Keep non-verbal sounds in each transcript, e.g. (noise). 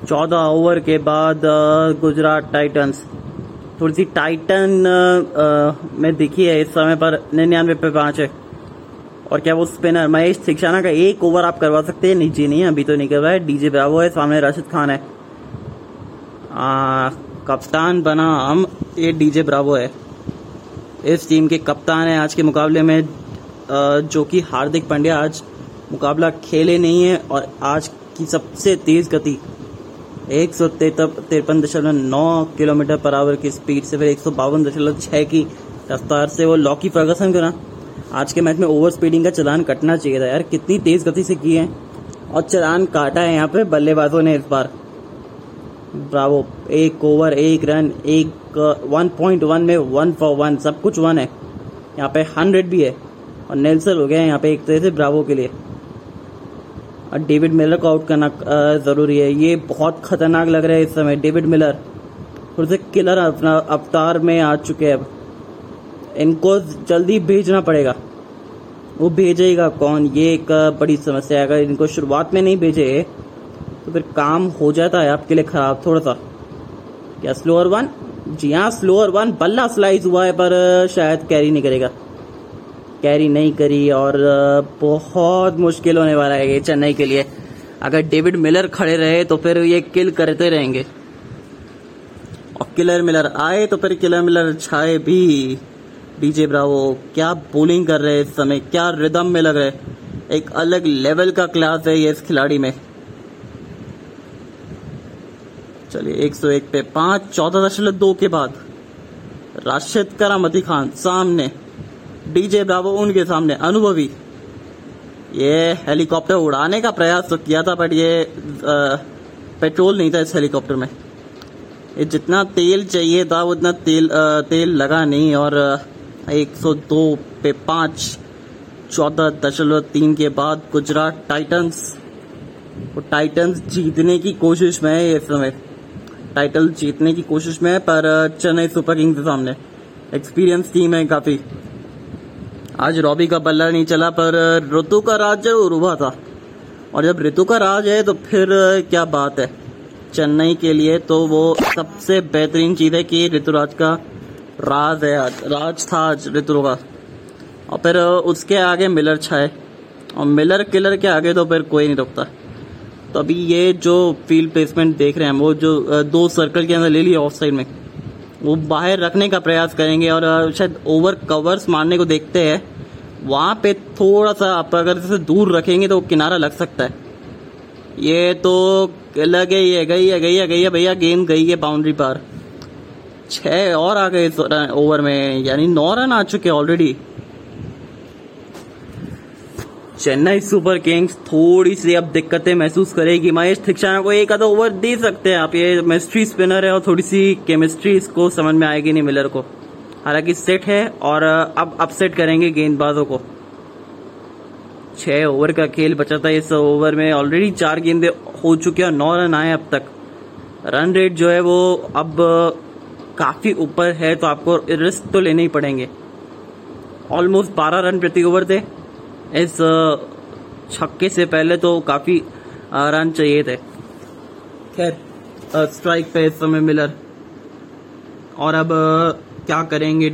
चौदह ओवर के बाद गुजरात टाइटंस। थोड़ी सी टाइटन में दिखी है इस समय पर, निन्यानवे पे पाँच है। और क्या वो स्पिनर महेश थिक्षाना का एक ओवर आप करवा सकते हैं? नीचे नहीं अभी तो नहीं करवाया डीजे ब्रावो है, सामने राशिद खान है। कप्तान बना हम, ये डीजे ब्रावो है। इस टीम के कप्तान है आज के मुकाबले में जो कि हार्दिक पांड्या आज मुकाबला खेले नहीं है, और आज की सबसे तेज गति एक सौ तिरपन दशमलव नौ किलोमीटर पर आवर की स्पीड से फिर एक सौ बावन दशमलव छः की रफ्तार से वो लॉकी फर्गसन करा आज के मैच में ओवर स्पीडिंग का चलान कटना चाहिए था यार। कितनी तेज गति से किए हैं। और चलान काटा है यहाँ पे बल्लेबाजों ने इस बार। ब्रावो, एक ओवर, एक रन, एक वन पॉइंट वन में वन फॉर वन, सब कुछ वन है। यहाँ पे हंड्रेड भी है। और नेल्सन हो गया है यहाँ पे एक तरह से ब्रावो के लिए। डेविड मिलर को आउट करना ज़रूरी है। ये बहुत खतरनाक लग रहा है इस समय। डेविड मिलर थोड़े से किलर अपना, अवतार में आ चुके हैं अब। इनको जल्दी भेजना पड़ेगा। वो भेजेगा कौन? ये एक बड़ी समस्या है। अगर इनको शुरुआत में नहीं भेजे तो फिर काम हो जाता है आपके लिए खराब थोड़ा सा क्या स्लोअर वन जी हाँ स्लोअर वन बल्ला स्लाइस हुआ है, पर शायद कैरी नहीं करेगा। कैरी नहीं करी और बहुत मुश्किल होने वाला है ये चेन्नई के लिए। अगर डेविड मिलर खड़े रहे तो फिर ये किल करते रहेंगे। और किलर मिलर आए तो फिर किलर मिलर छाए भी। डीजे ब्रावो, क्या बोलिंग कर रहे हैं इस समय? क्या रिदम में लग रहे एक अलग लेवल का क्लास है ये इस खिलाड़ी में। चलिए 101 पे पाँच, चौदह दशमलव दो के बाद। राशिद करामती खान, सामने। डीजे ब्रावो उनके सामने अनुभवी। ये हेलीकॉप्टर उड़ाने का प्रयास तो किया था बट ये अ, पेट्रोल नहीं था इस हेलीकॉप्टर में। ये जितना तेल चाहिए था उतना तेल अ, तेल लगा नहीं और एक सौ दो पे पाँच चौदह दशमलव तीन के बाद गुजरात टाइटंस वो टाइटंस जीतने की कोशिश में है इस समय। टाइटल जीतने की कोशिश में है पर चेन्नई सुपर किंग्स के सामने। एक्सपीरियंस टीम है काफ़ी। आज रॉबी का बल्ला नहीं चला, पर ऋतु का राज ज़रूर हुआ था। और जब ऋतु का राज है तो फिर क्या बात है? चेन्नई के लिए तो वो सबसे बेहतरीन चीज़ है कि ऋतुराज का राज है आज, राज था आज ऋतु का। और फिर उसके आगे मिलर छाए। और मिलर किलर के आगे तो फिर कोई नहीं रुकता। तो अभी ये जो फ़ील्ड प्लेसमेंट देख रहे हैं, वो जो दो सर्कल के अंदर ले लिए ऑफ़ साइड में, वो बाहर रखने का प्रयास करेंगे और शायद ओवर कवर्स मारने को देखते हैं। वहाँ पे थोड़ा सा, आप अगर इसे दूर रखेंगे तो किनारा लग सकता है। ये तो लगे ही है, गई है गई है गई है भैया, गेंद गई है बाउंड्री पर। छह और आ गए ओवर में, यानी नौ रन आ चुके ऑलरेडी चेन्नई सुपर किंग्स थोड़ी सी अब दिक्कतें महसूस करेगी। महेश थिक्षाना को एक आधा ओवर दे सकते हैं आप, ये मिस्ट्री स्पिनर है और थोड़ी सी केमिस्ट्री इसको समझ में आएगी नहीं मिलर को। हालाँकि सेट है और अब अपसेट करेंगे गेंदबाजों को। छह ओवर का खेल बचा था इस ओवर में। ऑलरेडी चार गेंदे हो चुके हैं, नौ रन आए अब तक। रन रेट जो है वो अब काफ़ी ऊपर है तो आपको रिस्क तो लेने ही पड़ेंगे। ऑलमोस्ट बारह रन प्रति ओवर थे। इस छक्के से पहले तो काफ़ी रन चाहिए थे। खैर स्ट्राइक पे इस समय मिलर और अब क्या करेंगे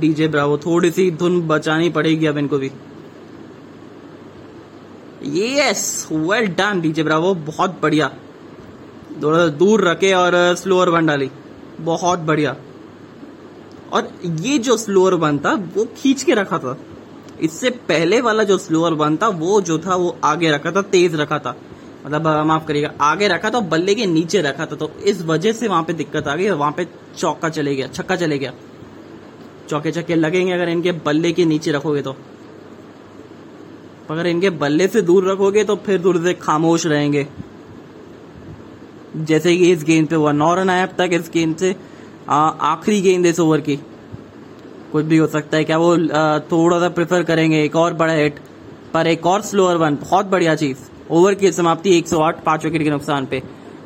डीजे ब्रावो थोड़ी सी धुन बचानी पड़ेगी अब इनको भी। Yes well done DJ Bravo बहुत बढ़िया। थोड़ा दूर रखे और स्लोअर वन डाली। बहुत बढ़िया। और ये जो स्लोअर वन था, वो खींच के रखा था। इससे पहले वाला जो स्लोअर वन था, वो जो था, वो आगे रखा था, तेज रखा था। मतलब माफ़ करिएगा, आगे रखा था बल्ले के नीचे रखा था। तो इस वजह से वहाँ पे दिक्कत आ गई और वहाँ पे चौका चले गया, छक्का चले गया। चौके छक्के लगेंगे अगर इनके बल्ले के नीचे रखोगे तो। अगर इनके बल्ले से दूर रखोगे तो फिर दूर से खामोश रहेंगे। जैसे कि इस गेंद पे हुआ नौ रन आया अब तक इस गेंद से आखिरी गेंद इस ओवर की। कुछ भी हो सकता है क्या वो आ, थोड़ा सा प्रेफर करेंगे एक और बड़ा हिट पर एक और स्लोअर वन बहुत बढ़िया चीज़। ओवर की समाप्ति 108 पाँच विकेट के नुकसान पे।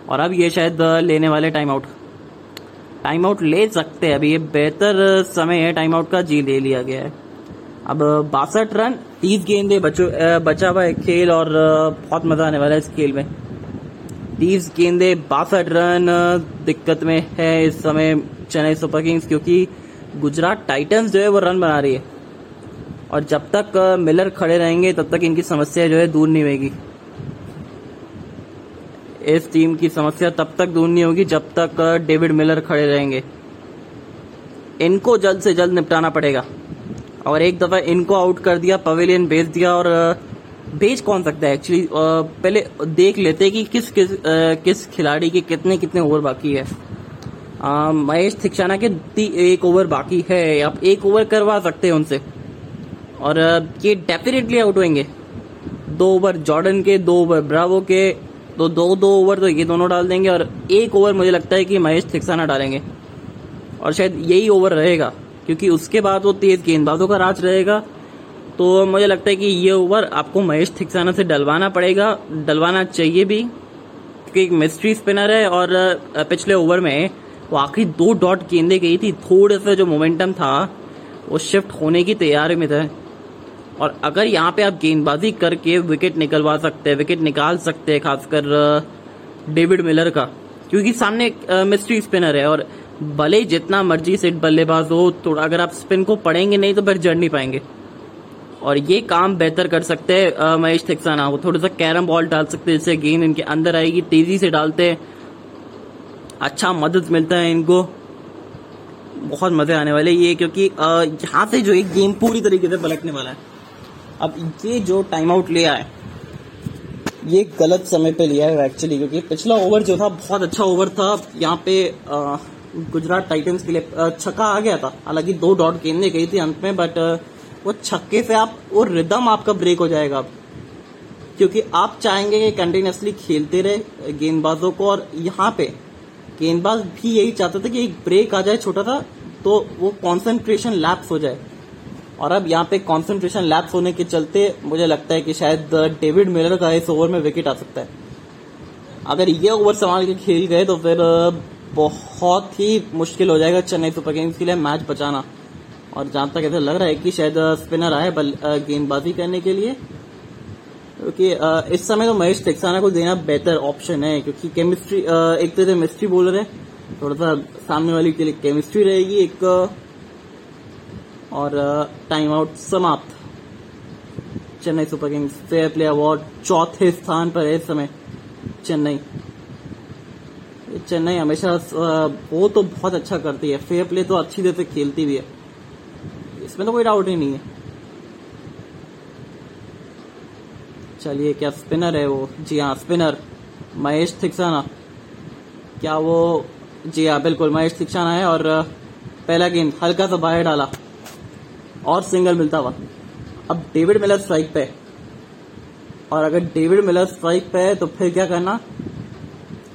और अब ये शायद लेने वाले टाइम आउट टाइम आउट ले सकते हैं। अभी ये बेहतर समय है टाइम आउट का जी ले लिया गया है। अब बासठ रन, तीस गेंदे बचो हुआ है खेल और बहुत मज़ा आने वाला है इस खेल में। तीस गेंदे, बासठ रन दिक्कत में है इस समय चेन्नई सुपर किंग्स क्योंकि गुजरात टाइटंस जो है वो रन बना रही है। और जब तक मिलर खड़े रहेंगे, तब तक इनकी समस्या जो है दूर नहीं होगी इस टीम की समस्या तब तक दूर नहीं होगी जब तक डेविड मिलर खड़े रहेंगे। इनको जल्द से जल्द निपटाना पड़ेगा। और एक दफ़ा इनको आउट कर दिया, पवेलियन भेज दिया और भेज कौन सकता है? एक्चुअली पहले देख लेते कि किस किस किस खिलाड़ी के कितने कितने ओवर बाकी है। महेश थिक्षाना के एक ओवर बाकी है। आप एक ओवर करवा सकते हैं उनसे। और ये डेफिनेटली आउट होंगे दो ओवर जॉर्डन के, दो ओवर ब्रावो के तो दो दो ओवर तो ये दोनों डाल देंगे और एक ओवर मुझे लगता है कि महेश थिक्साना डालेंगे। और शायद यही ओवर रहेगा, क्योंकि उसके बाद वो तेज गेंदबाजों का राज रहेगा। तो मुझे लगता है कि ये ओवर आपको महेश थिक्साना से डलवाना पड़ेगा, डलवाना चाहिए भी, क्योंकि एक मिस्ट्री स्पिनर है और पिछले ओवर में वो आखिरी दो डॉट गेंदे गई थी, थोड़े से जो मोमेंटम था, वो शिफ्ट होने की तैयारी में था। और अगर यहाँ पे आप गेंदबाजी करके विकेट निकलवा सकते हैं विकेट निकाल सकते हैं, खासकर डेविड मिलर का, क्योंकि सामने मिस्ट्री स्पिनर है और भले जितना मर्ज़ी सेट बल्लेबाज हो तो अगर आप स्पिन को पढ़ेंगे नहीं तो फिर जड़ नहीं पाएँगे। और ये काम बेहतर कर सकते हैं महेश थिक्साना, वो थोड़ा सा कैरम बॉल डाल सकते हैं, जिससे गेंद इनके अंदर आएगी, तेज़ी से डालते हैं। अच्छा मदद मिलता है इनको। बहुत मज़े आने वाले ये, क्योंकि यहाँ से जो एक गेम पूरी तरीके से पलटने वाला है। अब ये जो टाइम आउट लिया है ये गलत समय पे लिया है एक्चुअली क्योंकि पिछला ओवर जो था, बहुत अच्छा ओवर था। यहाँ पे गुजरात टाइटंस के लिए छक्का आ गया था। हालाँकि दो डॉट गेंदे गई थी अंत में बट वो छक्के से आप, वो रिदम आपका ब्रेक हो जाएगा क्योंकि आप चाहेंगे कि कंटिन्यूसली खेलते रहे गेंदबाजों को, और यहाँ पे गेंदबाज भी यही चाहते थे कि एक ब्रेक आ जाए छोटा सा तो वो कॉन्सेंट्रेशन लैप्स हो जाए। और अब यहाँ पे कॉन्सेंट्रेशन लैप्स होने के चलते मुझे लगता है कि शायद डेविड मिलर का इस ओवर में विकेट आ सकता है। अगर ये ओवर संभाल के खेल गए तो फिर बहुत ही मुश्किल हो जाएगा चेन्नई सुपर किंग्स के लिए मैच बचाना। और जहाँ तक ऐसा लग रहा है कि शायद स्पिनर आए गेंदबाजी करने के लिए, क्योंकि इस समय तो महेश टेक्साना को देना बेहतर ऑप्शन है, क्योंकि केमिस्ट्री एक तरह से मिस्ट्री बोलर है। थोड़ा सा सामने वाली के लिए केमिस्ट्री रहेगी, एक और टाइम आउट समाप्त। Chennai super kings fair play award चौथे स्थान पर है इस समय चेन्नई। चेन्नई हमेशा वो तो बहुत अच्छा करती है। फेयर प्ले तो अच्छी तरह से खेलती भी है। इसमें तो कोई डाउट ही नहीं है। चलिए, क्या स्पिनर है वो? जी हाँ स्पिनर महेश थिक्साना क्या वो? जी हाँ बिल्कुल, महेश थिक्साना है और पहला गेंद, हल्का सा बाहर डाला। और सिंगल मिलता हुआ। अब डेविड मिलर स्ट्राइक पे। और अगर डेविड मिलर स्ट्राइक पे है तो फिर क्या करना?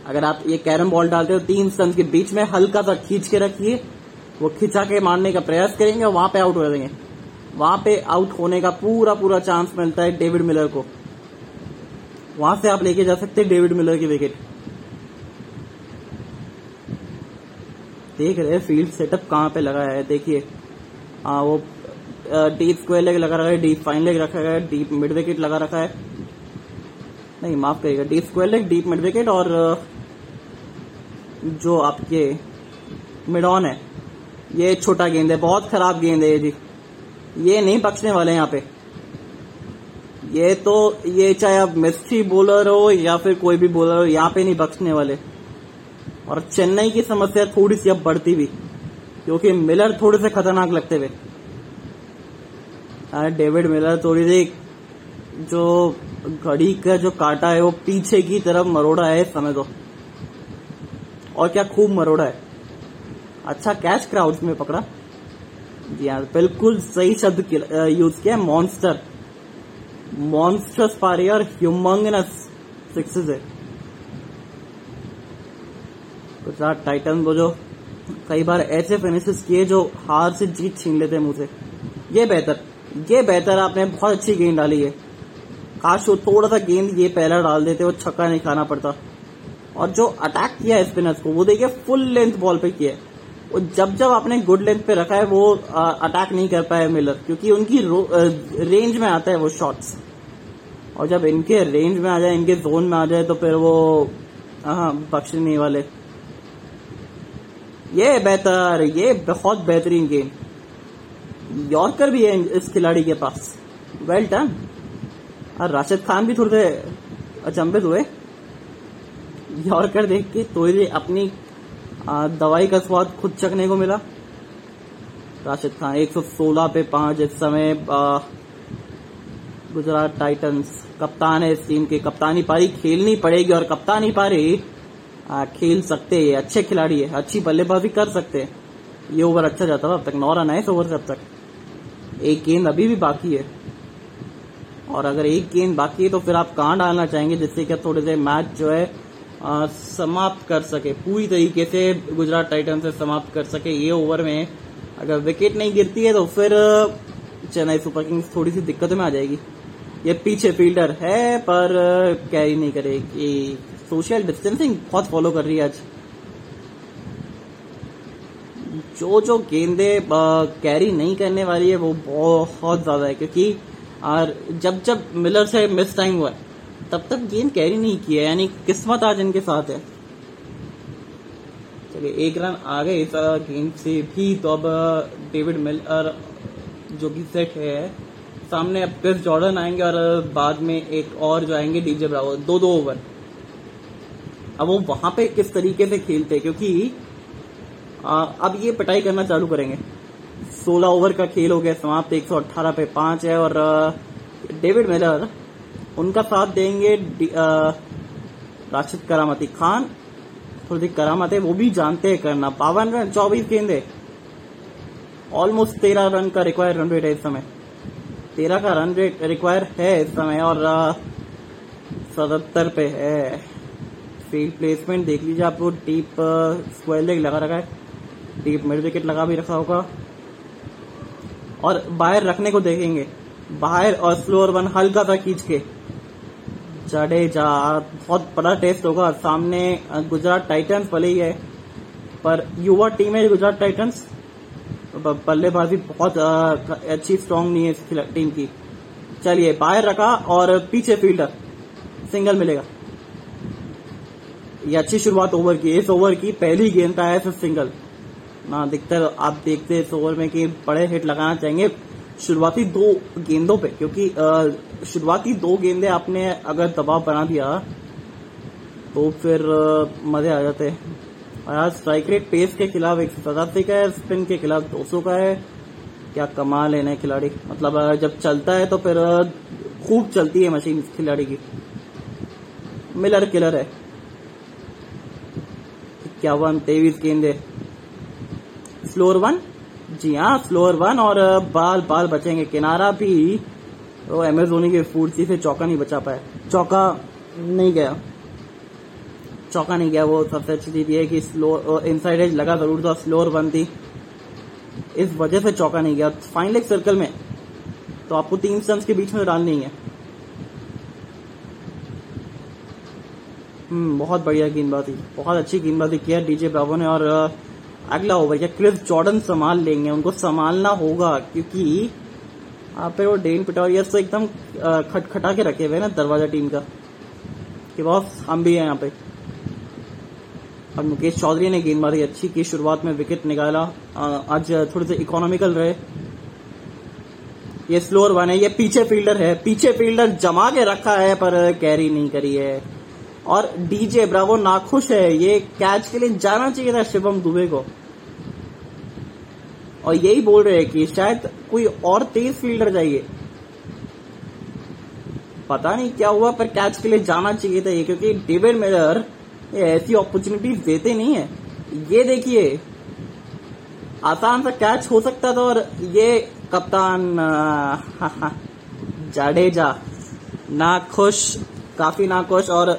अगर आप ये कैरम बॉल डालते हो, तीन स्टम्स के बीच में हल्का सा खींच के रखिए। वो खिंचा के मारने का प्रयास करेंगे और वहाँ पे आउट हो जाएँगे वहाँ पे आउट होने का पूरा पूरा चांस मिलता है डेविड मिलर को। वहाँ से आप लेके जा सकते हैं डेविड मिलर की विकेट। देख रहे फ़ील्ड सेटअप कहाँ पे लगाया है, देखिए। वो डीप स्क्वायर लेग लगा रखा है डीप फाइन लेग रखा है डीप मिड विकेट लगा रखा है। नहीं, माफ़ करिएगा deep square leg deep mid wicket और जो आपके मिड ऑन है, ये छोटा गेंद है, बहुत खराब गेंद है ये जी। ये नहीं बख्शने वाले यहाँ पे। ये तो ये चाहे आप मिस्ट्री बॉलर हो या फिर कोई भी बॉलर हो, यहाँ पे नहीं बख्शने वाले। और चेन्नई की समस्या थोड़ी सी अब बढ़ती भी, क्योंकि मिलर थोड़े से खतरनाक लगते हुए। डेविड मिलर थोड़ी सी जो घड़ी का जो काटा है, वो पीछे की तरफ़ मरोड़ा है इस समय तो। और क्या खूब मरोड़ा है। अच्छा कैच क्राउड में पकड़ा। जी हाँ बिल्कुल सही शब्द यूज़ किया मॉन्स्टर। मॉन्स्टर्स पारी और ह्यूमंगनस सिक्सेस है। गुजरात टाइटन वो जो कई बार ऐसे फिनिशेस किए जो हार से जीत छीन लेते हैं मुझे। ये बेहतर। ये बेहतर आपने बहुत अच्छी गेंद डाली है। काश वो थोड़ा सा गेंद ये पहला डाल देते वो छक्का नहीं खाना पड़ता। और जो अटैक किया है स्पिनर्स को, वो देखिए फुल लेंथ बॉल पे किया है। वो जब जब आपने गुड लेंथ पे रखा है, वो अटैक नहीं कर पाया मिलर क्योंकि उनकी रेंज में आता है वो शॉट्स और जब इनके रेंज में आ जाए, इनके जोन में आ जाए तो फिर वो हाँ बख्शने वाले। ये बेहतर, ये बहुत बेहतरीन गेम यॉर्कर भी है इस खिलाड़ी के पास। वेल डन और राशिद खान भी थोड़े अचंभित हुए। यॉर्कर देख के तो अपनी दवाई का स्वाद खुद चखने को मिला। राशिद खान 116 पे पाँच इस समय गुजरात टाइटंस कप्तान है इस टीम के। कप्तानी पारी खेलनी पड़ेगी और कप्तानी पारी आ, खेल सकते हैं। अच्छे खिलाड़ी है। अच्छी बल्लेबाजी कर सकते हैं। ये ओवर अच्छा जाता था। अब तक नौ रन है इस ओवर से अब तक। एक गेंद अभी भी बाकी है। और अगर एक गेंद बाकी है तो फिर आप कहाँ डालना चाहेंगे जिससे कि थोड़े से मैच जो है आ, समाप्त कर सके। पूरी तरीके से गुजरात टाइटन से समाप्त कर सके ये ओवर में। अगर विकेट नहीं गिरती है तो फिर चेन्नई सुपर किंग्स थोड़ी सी दिक्कत में आ जाएगी। ये पीछे फील्डर है पर कैरी नहीं करेगी सोशल डिस्टेंसिंग बहुत फॉलो कर रही है आज। जो जो गेंदे कैरी नहीं करने वाली है, वो बहुत ज़्यादा है, क्योंकि, और जब जब मिलर से मिस टाइम हुआ, तब तक गेंद कैरी नहीं किया यानी किस्मत आज इनके साथ है। चलिए, एक रन आ गए इस गेंद से भी तो अब डेविड मिलर जो कि सेट है, सामने अब क्रिस जॉर्डन आएँगे, और बाद में एक और जो आएँगे डीजे ब्रावो दो दो ओवर अब वो वहाँ पे किस तरीके से खेलते क्योंकि अब ये पिटाई करना चालू करेंगे। 16 ओवर का खेल हो गया, समाप्त 118 पे पाँच है और डेविड मिलर, उनका साथ देंगे राशिद करामती खान थोड़ी करामत है वो भी जानते हैं करना। बावन रन, चौबीस गेंदे। ऑलमोस्ट तेरह रन का रिक्वायर रन रेट है इस समय। तेरह का रन रेट रिक्वायर है इस समय और सतहत्तर पे है। फ़ील्ड प्लेसमेंट देख लीजिए आपको डीप स्क्वायर लेग लगा रखा है। मिड विकेट लगा भी रखा होगा। और बाहर रखने को देखेंगे। बाहर और स्लोअर वन हल्का सा खींच के। जडेजा बहुत बड़ा टेस्ट होगा। सामने गुजरात टाइटंस भले ही है, पर युवा टीम है गुजरात टाइटंस बल्लेबाजी बहुत अच्छी स्ट्रांग नहीं है इस टीम की। चलिए, बाहर रखा और पीछे फील्डर सिंगल मिलेगा। ये अच्छी शुरुआत ओवर की, इस ओवर की पहली गेंद का है सिंगल ना है। आप देखते हैं इस ओवर में कि बड़े हिट लगाना चाहेंगे शुरुआती दो गेंदों पे, क्योंकि शुरुआती दो गेंदे आपने अगर दबाव बना दिया तो फिर मज़े आ जाते और आज स्ट्राइक रेट पेस के खिलाफ एक सौ सतासी का है स्पिन के खिलाफ दो सौ का है। क्या कमाल है खिलाड़ी। मतलब जब चलता है तो फिर खूब चलती है मशीन खिलाड़ी की। मिलर किलर है। इक्यावन, तेईस गेंदे। फ्लोर वन जी हाँ फ्लोर वन और बाल बाल बचेंगे। किनारा भी तो एमेजोनी के फूर्ती से चौका नहीं बचा पाया। चौका नहीं गया। चौका नहीं गया। वो सबसे अच्छी चीज़ ये कि स्लो इनसाइड एज लगा ज़रूर था स्लोअर वन थी। इस वजह से चौका नहीं गया। फाइन लेग सर्कल में तो आपको तीन स्टम्स के बीच में डालनी है हम्म बहुत बढ़िया गेंदबाजी। बहुत अच्छी गेंदबाजी किया डीजे ब्रावो ने और अगला ओवर क्या क्रिस जॉर्डन संभाल लेंगे, उनको संभालना होगा, क्योंकि आप पे वो डेन पिटोरियस तो एकदम खटखटा के रखे हुए ना दरवाज़ा टीम का। कि बहुत हम भी हैं यहाँ पे। और मुकेश चौधरी ने गेंदबाजी अच्छी की शुरुआत में विकेट निकाला। आज थोड़े से इकोनॉमिकल रहे। ये स्लोअर वन है ये पीछे फील्डर है। पीछे फील्डर जमा के रखा है, पर कैरी नहीं करी है। और डीजे ब्रावो नाखुश है। ये कैच के लिए जाना चाहिए था शिवम दुबे को। और यही बोल रहे हैं कि शायद कोई और तेज फील्डर चाहिए पता नहीं क्या हुआ, पर कैच के लिए जाना चाहिए था ये, क्योंकि डेविड मिलर ये ऐसी अपॉर्चुनिटीज़ देते नहीं है। ये देखिए, आसान सा कैच हो सकता था और ये कप्तान (laughs) जाडेजा नाखुश काफ़ी नाखुश और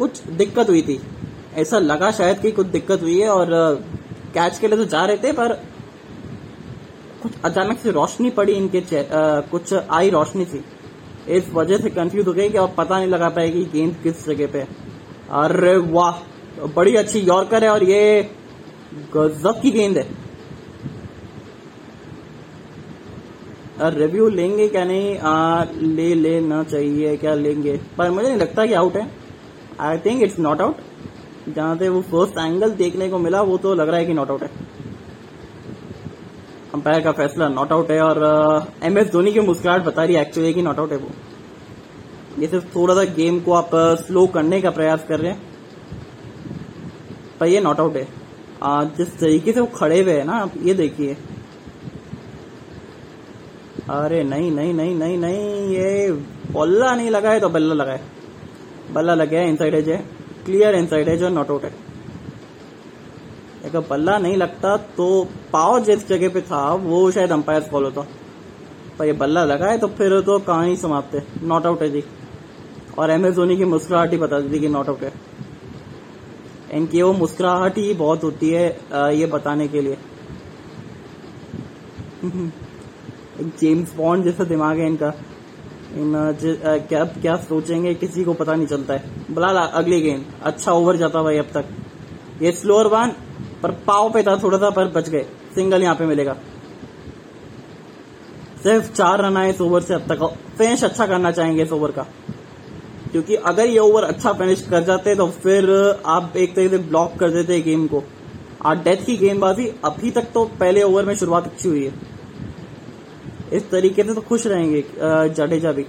कुछ दिक्कत हुई थी। ऐसा लगा शायद कि कुछ दिक्कत हुई है और कैच के लिए तो जा रहे थे पर कुछ अचानक से रोशनी पड़ी इनके आ, कुछ आई रोशनी थी इस वजह से कंफ्यूज हो गई कि अब पता नहीं लगा पाएगी गेंद किस जगह पे। अरे वाह बड़ी अच्छी यॉर्कर है और ये गजब की गेंद है। रिव्यू लेंगे क्या नहीं? आ, ले लेना चाहिए क्या लेंगे? पर मुझे नहीं लगता कि आउट है। I think it's not out जहाँ से वो फ़र्स्ट एंगल देखने को मिला वो तो लग रहा है कि नॉट आउट है। अंपायर का फैसला नॉट आउट है और एम एस धोनी की मुस्कुराहट बता रही है एक्चुअली कि नॉट आउट है वो। ये सिर्फ़ थोड़ा सा गेम को आप स्लो करने का प्रयास कर रहे हैं। पर ये नॉट आउट है। आ, जिस तरीके से वो खड़े हुए हैं ना आप ये देखिए। अरे नहीं नहीं नहीं नहीं नहीं ये बल्ला नहीं लगा है तो बल्ला लगा है। बल्ला लग गया इनसाइड एज है। क्लियर इनसाइड एज और नॉट आउट है अगर बल्ला नहीं लगता तो पावर जिस जगह पे था, वो शायद अंपायर फॉलो होता। पर ये बल्ला लगा है तो फिर तो कहानी समाप्त है। नॉट आउट है जी। और एम एस धोनी की मुस्कुराहट ही बता दी कि नॉट आउट है। इनकी वो मुस्कुराहट ही बहुत होती है ये बताने के लिए। (laughs) जेम्स बॉन्ड जैसा दिमाग है इनका। क्या क्या सोचेंगे, किसी को पता नहीं चलता है। बला अगली गेंद अच्छा ओवर जाता भाई अब तक। ये स्लोअर वन पर पाव पे था थोड़ा सा, पर बच गए। सिंगल यहाँ पे मिलेगा। सिर्फ़ चार रन आए इस ओवर से अब तक फिनिश अच्छा करना चाहेंगे इस ओवर का। क्योंकि अगर ये ओवर अच्छा फिनिश कर जाते तो फिर आप एक तरीके से ब्लॉक कर देते गेम को। आज डेथ की गेंदबाजी अभी तक तो पहले ओवर में शुरुआत अच्छी हुई है। इस तरीके से तो खुश रहेंगे जडेजा भी।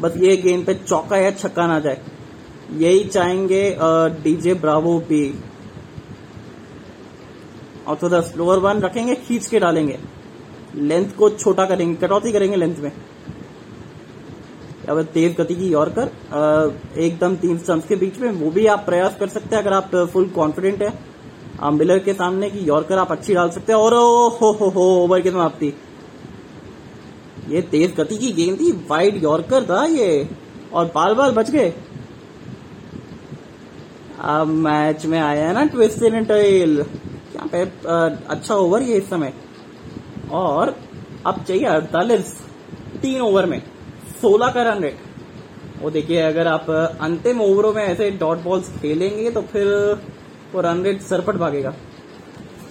बस ये गेंद पे चौका या छक्का ना जाए। यही चाहेंगे डीजे ब्रावो भी। और थोड़ा स्लोअर वन रखेंगे, खींच के डालेंगे। लेंथ को छोटा करेंगे, कटौती करेंगे लेंथ में। अब तेज गति की और यॉर्कर एकदम तीन स्टम्प के बीच में, वो भी आप प्रयास कर सकते हैं, अगर आप फुल कॉन्फिडेंट है। मिलर के सामने की यॉर्कर आप अच्छी डाल सकते हैं। और ओ, हो हो हो ओवर की समाप्ति ये तेज गति की गेंद थी वाइड यॉर्कर था ये। और बाल बाल बच गए। अब मैच में आया है ना ट्विस्ट इन टेल यहाँ पे अच्छा ओवर ये इस समय। और अब चाहिए अड़तालीस, तीन ओवर में, सोलह का रन रेट वो देखिए, अगर आप, अंतिम ओवरों में ऐसे डॉट बॉल्स खेलेंगे तो फिर वो रन रेट सरपट भागेगा।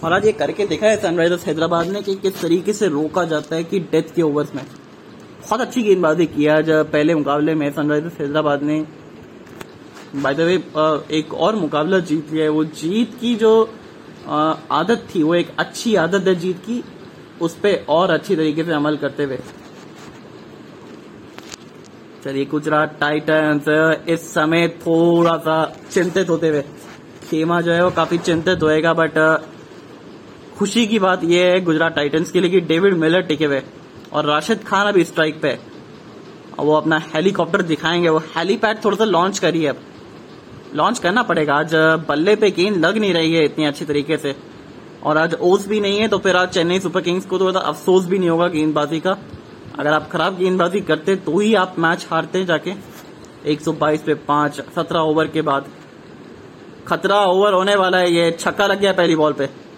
और आज ये करके देखा है सनराइजर्स हैदराबाद ने कि किस तरीके से रोका जाता है कि डेथ के ओवर्स में। बहुत अच्छी गेंदबाजी किया आज, पहले मुकाबले में सनराइजर्स हैदराबाद ने। बाय द वे एक और मुकाबला जीत लिया है, वो जीत की जो आदत थी, वो एक अच्छी आदत है जीत की, उस पर और अच्छी तरीके से अमल करते हुए। चलिए, गुजरात टाइटंस इस समय थोड़ा सा चिंतित होते हुए। खेमा जो है वो काफ़ी चिंतित होएगा बट खुशी की बात यह है गुजरात टाइटंस के लिए कि डेविड मिलर टिके हुए और राशिद खान अभी स्ट्राइक पे और वो अपना हेलीकॉप्टर दिखाएँगे। वो हेलीपैड थोड़ा सा लॉन्च करिए अब। लॉन्च करना पड़ेगा। आज बल्ले पे गेंद लग नहीं रही है इतनी अच्छी तरीके से। और आज ओस भी नहीं है तो फिर आज चेन्नई सुपर किंग्स को तो अफसोस भी नहीं होगा गेंदबाजी का। अगर आप खराब गेंदबाजी करते तो ही आप मैच हारते जाके। 122 पे पाँच, सत्रह ओवर के बाद। खतरा ओवर होने वाला है, ये छक्का लग गया पहली बॉल पे।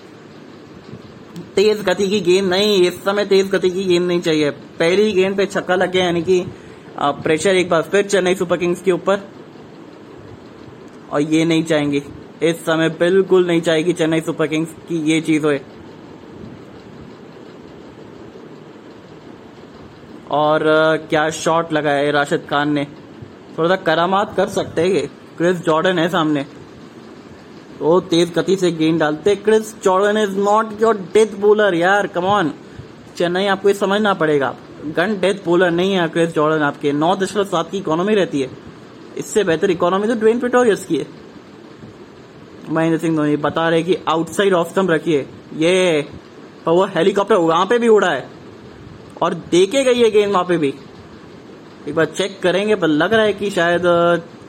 तेज गति की गेंद नहीं, इस समय तेज गति की गेंद नहीं चाहिए। पहली गेंद पे छक्का लग गया, यानी कि प्रेशर एक बार फिर चेन्नई सुपर किंग्स के ऊपर। और ये नहीं चाहेंगे। इस समय बिल्कुल नहीं चाहेगी चेन्नई सुपर किंग्स की ये चीज़ हो और क्या शॉट लगाया है राशिद खान ने? थोड़ा सा करामात कर सकते हैं क्रिस जॉर्डन है सामने। तो तेज गति से गेंद डालते। Chris Jordan is not your death bowler यार कमॉन चेन्नई आपको ये समझना पड़ेगा। गन डेथ बोलर नहीं है क्रिस जॉर्डन आपके। नौ दशमलव सात की इकोनॉमी रहती है। इससे बेहतर इकोनॉमी तो ड्वेन पिटोरियस की है। महेंद्र सिंह धोनी बता रहे कि आउटसाइड ऑफ़ स्टम्प रखिए। ये पर वो हेलीकॉप्टर वहाँ पे भी उड़ा है। और देखे गई है गेंद वहाँ पे भी। एक बार चेक करेंगे, पर लग रहा है कि शायद,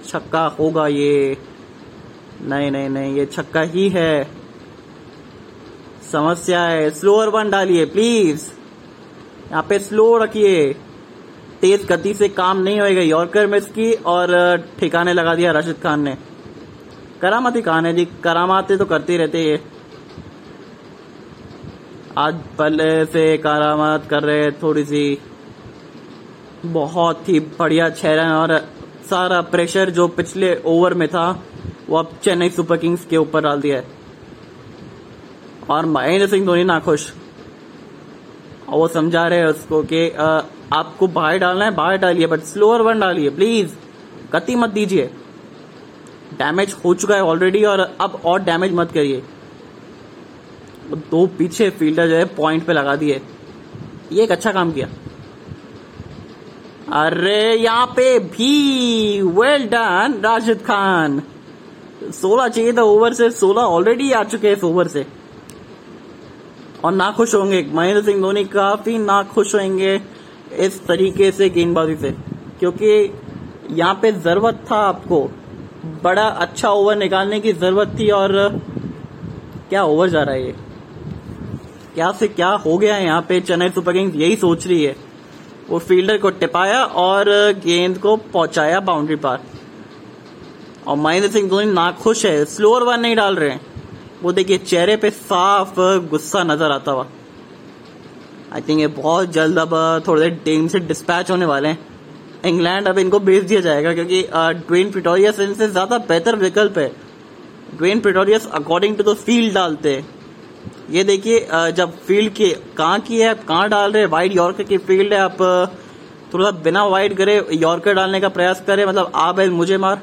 छक्का होगा ये। नहीं नहीं नहीं, ये छक्का ही है। समस्या है। स्लोअर वन डालिए प्लीज़ यहाँ पे स्लो रखिए। तेज गति से काम नहीं होएगा। यॉर्कर मिस की और ठिकाने लगा दिया राशिद खान ने। करामाती कहान है जी। करामाते तो करते रहते ये आज पहले से करामात कर रहे थोड़ी सी। बहुत ही बढ़िया छह रन और सारा प्रेशर जो पिछले ओवर में था वो अब चेन्नई सुपर किंग्स के ऊपर डाल दिया है। और महेंद्र सिंह धोनी नाखुश। और वो समझा रहे हैं उसको कि आपको बाहर डालना है, बाहर डालिए बट स्लोअर वन डालिए प्लीज़ गति मत दीजिए। डैमेज हो चुका है ऑलरेडी और अब और डैमेज मत करिए। दो पीछे फील्डर जो है पॉइंट पे लगा दिए। ये एक अच्छा काम किया। अरे, यहाँ पे भी वेल डन राशिद खान। सोलह चाहिए था ओवर से, सोलह ऑलरेडी आ चुके हैं इस ओवर से। और ना खुश होंगे। महेंद्र सिंह धोनी काफ़ी ना खुश होंगे इस तरीके से गेंदबाजी से। क्योंकि यहाँ पे ज़रूरत था आपको। बड़ा अच्छा ओवर निकालने की ज़रूरत थी और क्या ओवर जा रहा है ये? क्या से क्या हो गया है यहाँ पे? चेन्नई सुपर किंग्स यही सोच रही है। वो फील्डर को टिपाया और गेंद को पहुँचाया बाउंड्री पार। और महेंद्र सिंह धोनी नाखुश है, स्लोअर वन नहीं डाल रहे हैं। वो देखिए चेहरे पे साफ़ गुस्सा नज़र आता हुआ। आई थिंक ये बहुत जल्द अब थोड़ी देर टीम से डिस्पैच होने वाले हैं। इंग्लैंड अब इनको भेज दिया जाएगा क्योंकि ड्वेन पिटोरियस इनसे ज़्यादा बेहतर विकल्प है। Dwaine Pretorius according to the field डालते हैं। ये देखिए जब फ़ील्ड की, कहाँ की है आप कहाँ डाल रहे हैं? वाइड यॉर्कर की फ़ील्ड है। आप थोड़ा बिना वाइड करे यॉर्कर डालने का प्रयास करें। मतलब आप मुझे मार।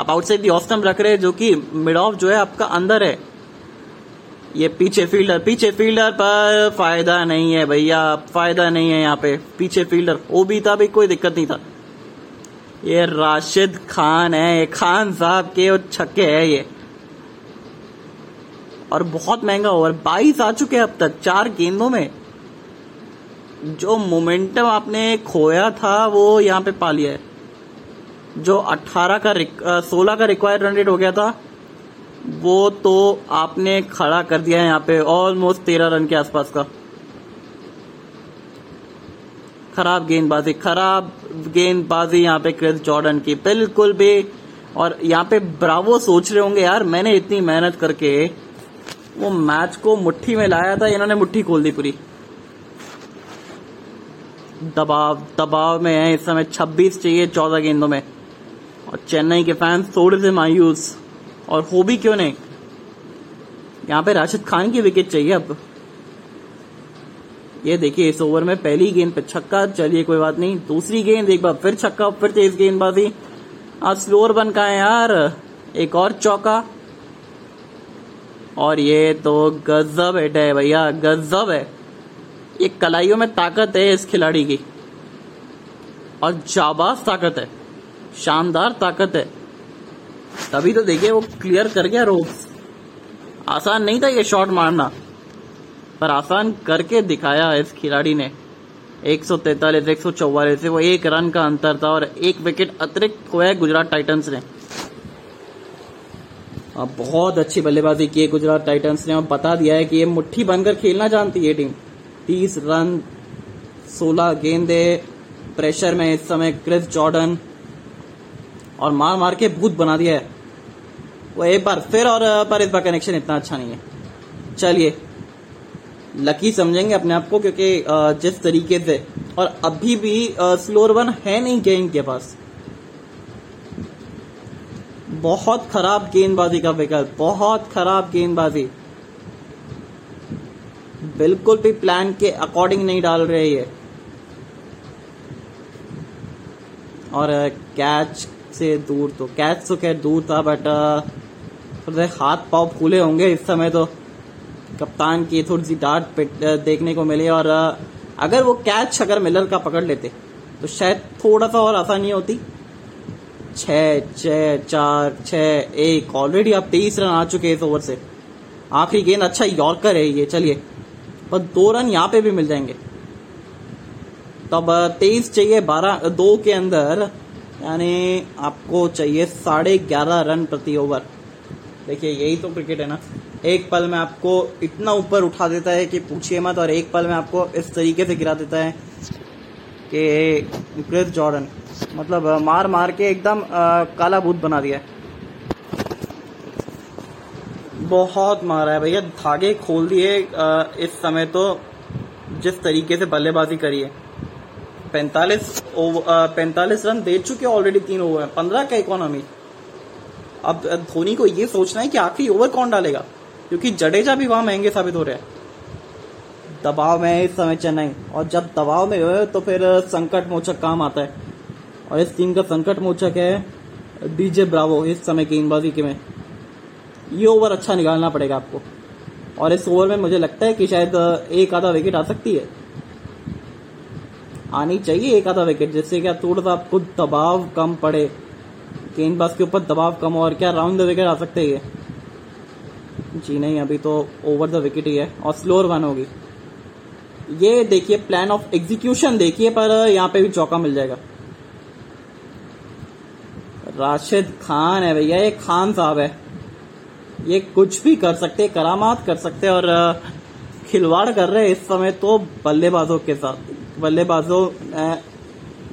आप आउटसाइड दी ऑफ़ ऑस्टम रख रहे हैं जो कि मिड ऑफ़ जो है आपका अंदर है। ये पीछे फील्डर पीछे फील्डर पर फ़ायदा नहीं है भैया, फ़ायदा नहीं है यहाँ पे। पीछे फील्डर वो भी था भी कोई दिक्कत नहीं था। ये राशिद खान है, ये खान साहब के और छक्के है ये। और बहुत महँगा ओवर बाईस आ चुके हैं अब तक, चार गेंदों में। जो मोमेंटम आपने खोया था, वो यहाँ पे पा लिया है। जो 18 का 16 का रिक्वायर्ड रन रेट हो गया था, वो तो आपने खड़ा कर दिया है यहाँ पे ऑलमोस्ट तेरह रन के आसपास का। खराब गेंदबाजी खराब गेंदबाजी यहाँ पे क्रिस जॉर्डन की, बिल्कुल भी। और यहाँ पे ब्रावो सोच रहे होंगे, यार, मैंने इतनी मेहनत करके वो मैच को मुट्ठी में लाया था, इन्होंने मुट्ठी खोल दी पूरी। दबाव दबाव में है, इस समय 26 चाहिए 14 गेंदों में। और चेन्नई के फैंस थोड़े से मायूस। और हो भी क्यों नहीं? यहाँ पे राशिद खान की विकेट चाहिए अब। ये देखिए, इस ओवर में पहली गेंद पे छक्का, चलिए कोई बात नहीं। दूसरी गेंद, एक बार फिर छक्का, फिर तेज गेंदबाजी। आज स्लोअर बन का है यार, एक और चौका। और ये तो गजब हिट है भैया, गजब है। ये कलाइयों में ताकत है इस खिलाड़ी की। और जाबाज ताकत है। शानदार ताकत है। तभी तो देखिए वो क्लियर कर गया रोक्स आसान नहीं था ये शॉट मारना, पर आसान करके दिखाया इस खिलाड़ी ने। एक सौ तैतालीस, एक सौ चौवालीस, वो एक रन का अंतर था और एक विकेट अतिरिक्त खोया गुजरात टाइटंस ने। अब बहुत अच्छी बल्लेबाजी की है गुजरात टाइटंस ने। और बता दिया है कि ये मुट्ठी बनकर खेलना जानती है टीम तीस रन, सोलह गेंदे प्रेशर में इस समय क्रिस जॉर्डन और मार मार के भूत बना दिया है। वो एक बार फिर और पर इस बार कनेक्शन इतना अच्छा नहीं है। चलिए। लकी समझेंगे अपने आप को क्योंकि जिस तरीके से और अभी भी स्लोर वन है नहीं गेंद के पास। बहुत खराब गेंदबाजी का विकल्प, बहुत खराब गेंदबाजी। बिल्कुल भी प्लान के अकॉर्डिंग नहीं डाल रहे ये। और कैच से दूर तो कैच तो खैर दूर था बट थोड़े हाथ पाव फूले होंगे इस समय तो। कप्तान की थोड़ी सी डांट देखने को मिली और अगर वो कैच अगर मिलर का पकड़ लेते तो शायद थोड़ा सा और आसानी होती। छ चार छ एक ऑलरेडी आप तेईस रन आ चुके हैं इस ओवर से। आखिरी गेंद अच्छा यॉर्कर है ये, चलिए। पर दो रन यहाँ पे भी मिल जाएँगे। तब तेईस चाहिए बारह, दो के अंदर यानी आपको चाहिए साढ़े ग्यारह रन प्रति ओवर। देखिए, यही तो क्रिकेट है ना। एक पल में आपको इतना ऊपर उठा देता है कि पूछिए मत और एक पल में आपको इस तरीके से गिरा देता है कि क्रिस जॉर्डन। मतलब मार मार के एकदम काला भूत बना दिया बहुत मारा है भैया। धागे खोल दिए इस समय तो जिस तरीके से बल्लेबाजी करी है। पैंतालीस पैंतालीस रन दे चुके ऑलरेडी तीन ओवर में पंद्रह का इकोनॉमी अब धोनी को ये सोचना है कि आखिरी ओवर कौन डालेगा? क्योंकि जडेजा भी वहाँ महँगे साबित हो रहे हैं। दबाव में इस समय चेन्नई। और जब दबाव में हो तो फिर संकट मोचक काम आता है। और इस टीम का संकट मोचक है डीजे ब्रावो इस समय गेंदबाजी के में। ये ओवर अच्छा निकालना पड़ेगा आपको। और इस ओवर में मुझे लगता है कि शायद एक आधा विकेट आ सकती है। आनी चाहिए एक आधा विकेट जिससे क्या थोड़ा सा आपको दबाव कम पड़े। गेंदबाज के ऊपर दबाव कम हो और क्या राउंड द विकेट आ सकते हैं जी नहीं, अभी तो ओवर द विकेट ही है और स्लोअर वन होगी। ये देखिए प्लान ऑफ़ एग्जीक्यूशन देखिए, पर यहाँ पे भी चौका मिल जाएगा। राशिद खान है भैया, ये खान साहब है। ये कुछ भी कर सकते करामात कर सकते और खिलवाड़ कर रहे हैं इस समय तो बल्लेबाजों के साथ। बल्लेबाजों